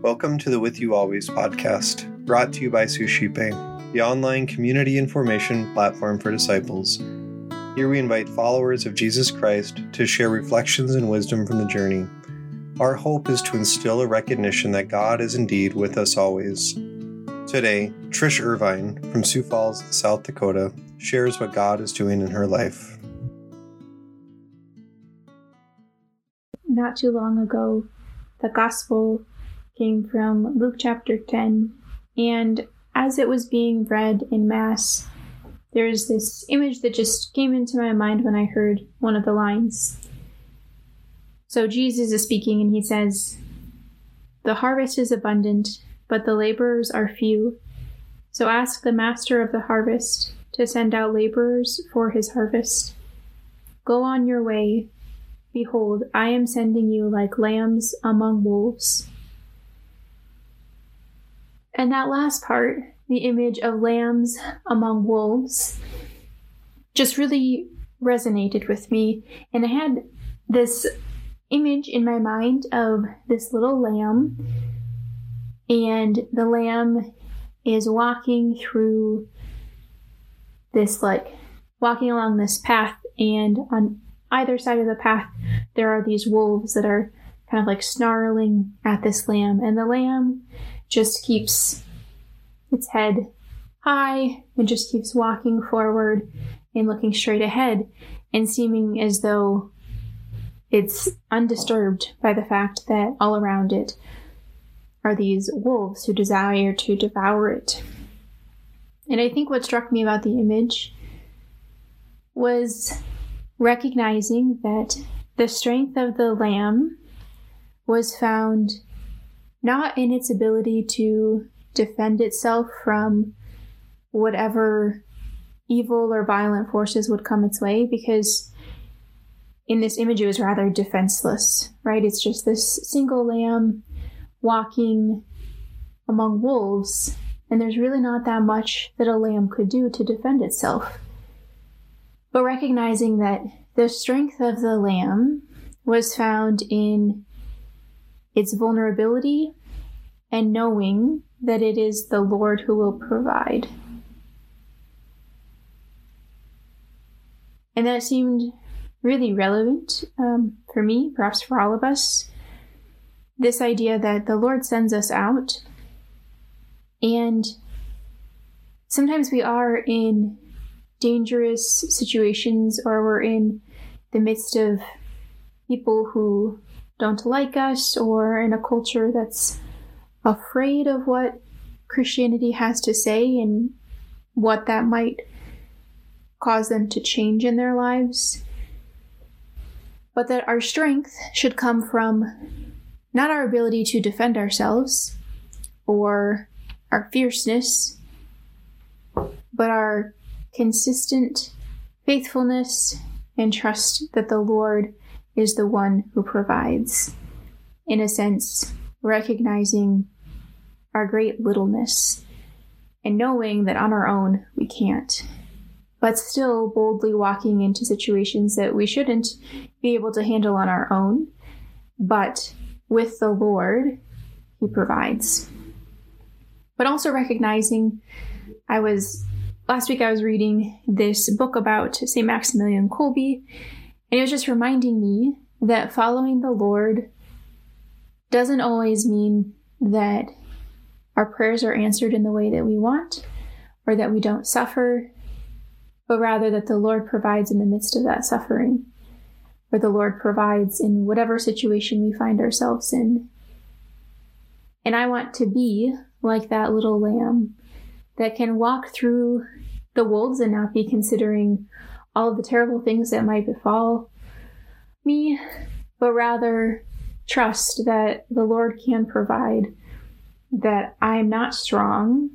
Welcome to the With You Always podcast, brought to you by Suscipe, the online community information platform for disciples. Here we invite followers of Jesus Christ to share reflections and wisdom from the journey. Our hope is to instill a recognition that God is indeed with us always. Today, Trish Irvine from Sioux Falls, South Dakota, shares what God is doing in her life. Not too long ago, the gospel came from Luke chapter 10, and as it was being read in Mass, there's this image that just came into my mind when I heard one of the lines. So Jesus is speaking, and he says, The harvest is abundant, but the laborers are few. So ask the master of the harvest to send out laborers for his harvest. Go on your way. Behold, I am sending you like lambs among wolves. And that last part, the image of lambs among wolves, just really resonated with me. And I had this image in my mind of this little lamb, and the lamb is walking through this, like, walking along this path, and on either side of the path, there are these wolves that are kind of like snarling at this lamb, and the lamb just keeps its head high and just keeps walking forward and looking straight ahead and seeming as though it's undisturbed by the fact that all around it are these wolves who desire to devour it. And I think what struck me about the image was recognizing that the strength of the lamb was found not in its ability to defend itself from whatever evil or violent forces would come its way, because in this image it was rather defenseless, right? It's just this single lamb walking among wolves, and there's really not that much that a lamb could do to defend itself. But recognizing that the strength of the lamb was found in its vulnerability and knowing that it is the Lord who will provide. And that seemed really relevant um, for me, perhaps for all of us. This idea that the Lord sends us out, and sometimes we are in dangerous situations or we're in the midst of people who don't like us or in a culture that's afraid of what Christianity has to say and what that might cause them to change in their lives. But that our strength should come from not our ability to defend ourselves or our fierceness, but our consistent faithfulness and trust that the Lord is the one who provides. In a sense, recognizing our great littleness and knowing that on our own we can't, but still boldly walking into situations that we shouldn't be able to handle on our own, but with the Lord, He provides. But also recognizing, I was last week I was reading this book about St. Maximilian Kolbe, and it was just reminding me that following the Lord doesn't always mean that our prayers are answered in the way that we want or that we don't suffer, but rather that the Lord provides in the midst of that suffering, or the Lord provides in whatever situation we find ourselves in. And I want to be like that little lamb that can walk through the wolves and not be considering all the terrible things that might befall me, but rather trust that the Lord can provide that I'm not strong,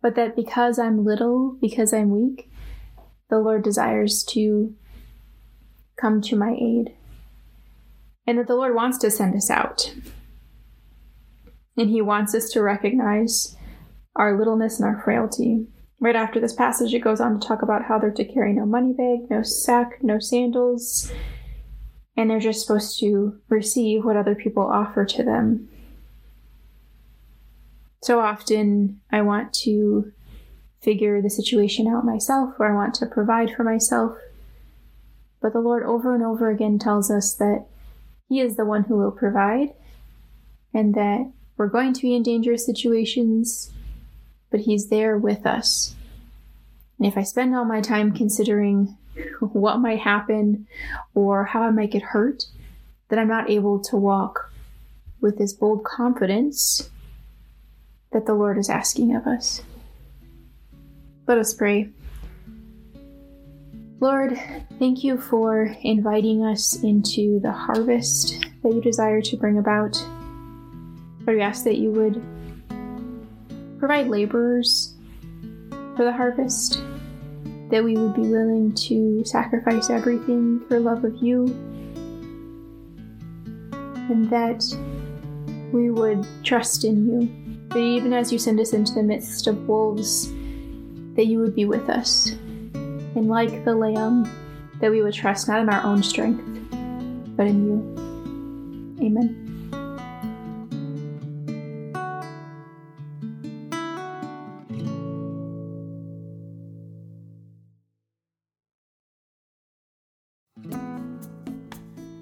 but that because I'm little, because I'm weak, the Lord desires to come to my aid. And that the Lord wants to send us out. And He wants us to recognize our littleness and our frailty. Right after this passage, it goes on to talk about how they're to carry no money bag, no sack, no sandals, and they're just supposed to receive what other people offer to them. So often I want to figure the situation out myself or I want to provide for myself. But the Lord over and over again tells us that He is the one who will provide and that we're going to be in dangerous situations, but He's there with us. And if I spend all my time considering what might happen or how I might get hurt, then I'm not able to walk with this bold confidence that the Lord is asking of us. Let us pray. Lord, thank you for inviting us into the harvest that you desire to bring about. Lord, we ask that you would provide laborers for the harvest, that we would be willing to sacrifice everything for love of you, and that we would trust in you that even as you send us into the midst of wolves, that you would be with us. And like the lamb, that we would trust not in our own strength, but in you. Amen.